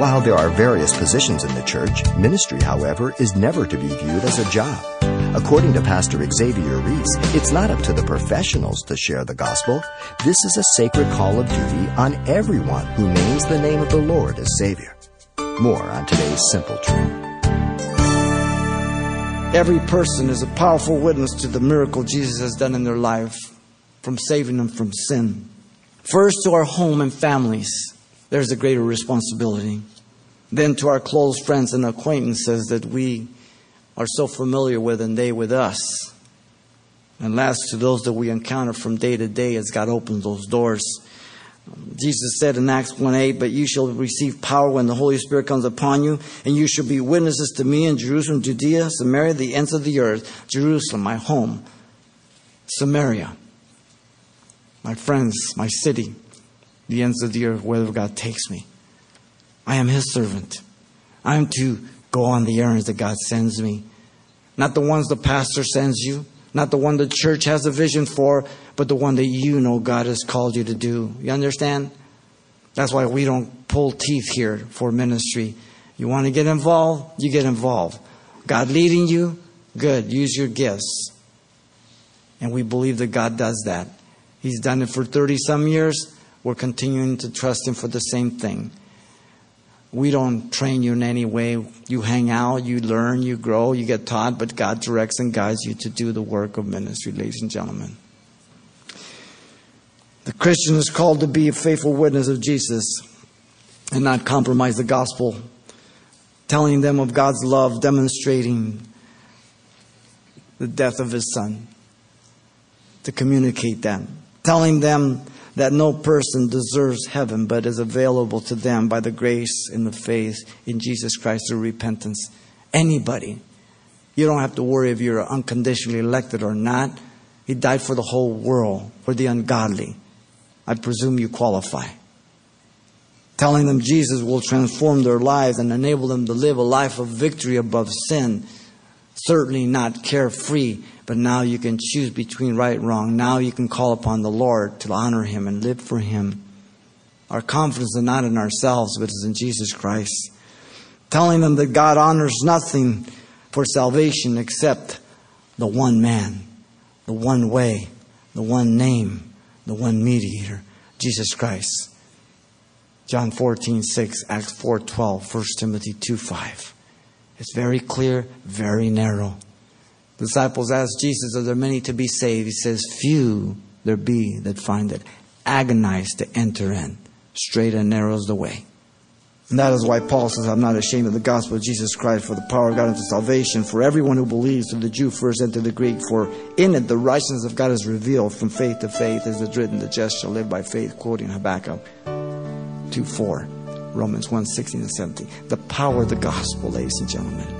While there are various positions in the church, ministry, however, is never to be viewed as a job. According to Pastor Xavier Reese, it's not up to the professionals to share the gospel. This is a sacred call of duty on everyone who names the name of the Lord as Savior. More on today's Simple Truth. Every person is a powerful witness to the miracle Jesus has done in their life, from saving them from sin. First, to our home and families, there's a greater responsibility. Then, to our close friends and acquaintances that we are so familiar with and they with us. And last, to those that we encounter from day to day as God opens those doors. Jesus said in Acts 1 8, But you shall receive power when the Holy Spirit comes upon you, and you shall be witnesses to me in Jerusalem, Judea, Samaria, the ends of the earth. Jerusalem, my home. Samaria, my friends, my city, the ends of the earth, wherever God takes me. I am His servant. I am to go on the errands that God sends me. Not the ones the pastor sends you, not the one the church has a vision for, but the one that you know God has called you to do. You understand? That's why we don't pull teeth here for ministry. You want to get involved? You get involved. God leading you? Good. Use your gifts. And we believe that God does that. He's done it for 30 some years. We're continuing to trust Him for the same thing. We don't train you in any way. You hang out, you learn, you grow, you get taught, but God directs and guides you to do the work of ministry, ladies and gentlemen. The Christian is called to be a faithful witness of Jesus and not compromise the gospel, telling them of God's love, demonstrating the death of his son, to communicate them, telling them that no person deserves heaven, but is available to them by the grace and the faith in Jesus Christ through repentance. Anybody. You don't have to worry if you're unconditionally elected or not. He died for the whole world, for the ungodly. I presume you qualify. Telling them Jesus will transform their lives and enable them to live a life of victory above sin. Certainly not carefree, but now you can choose between right and wrong. Now you can call upon the Lord to honor Him and live for Him. Our confidence is not in ourselves, but is in Jesus Christ. Telling them that God honors nothing for salvation except the one man, the one way, the one name, the one mediator, Jesus Christ. John 14, 6, Acts 4, 12, 1 Timothy 2, 5. It's very clear, very narrow. Disciples asked Jesus, Are there many to be saved? He says, Few there be that find it. Agonize to enter in. Straight and narrow is the way. And that is why Paul says, I'm not ashamed of the gospel of Jesus Christ, for the power of God unto salvation, for everyone who believes, to the Jew first and to the Greek. For in it the righteousness of God is revealed from faith to faith, as it's written, the just shall live by faith, quoting Habakkuk 2 4, Romans 1 16 and 17. The power of the gospel, ladies and gentlemen.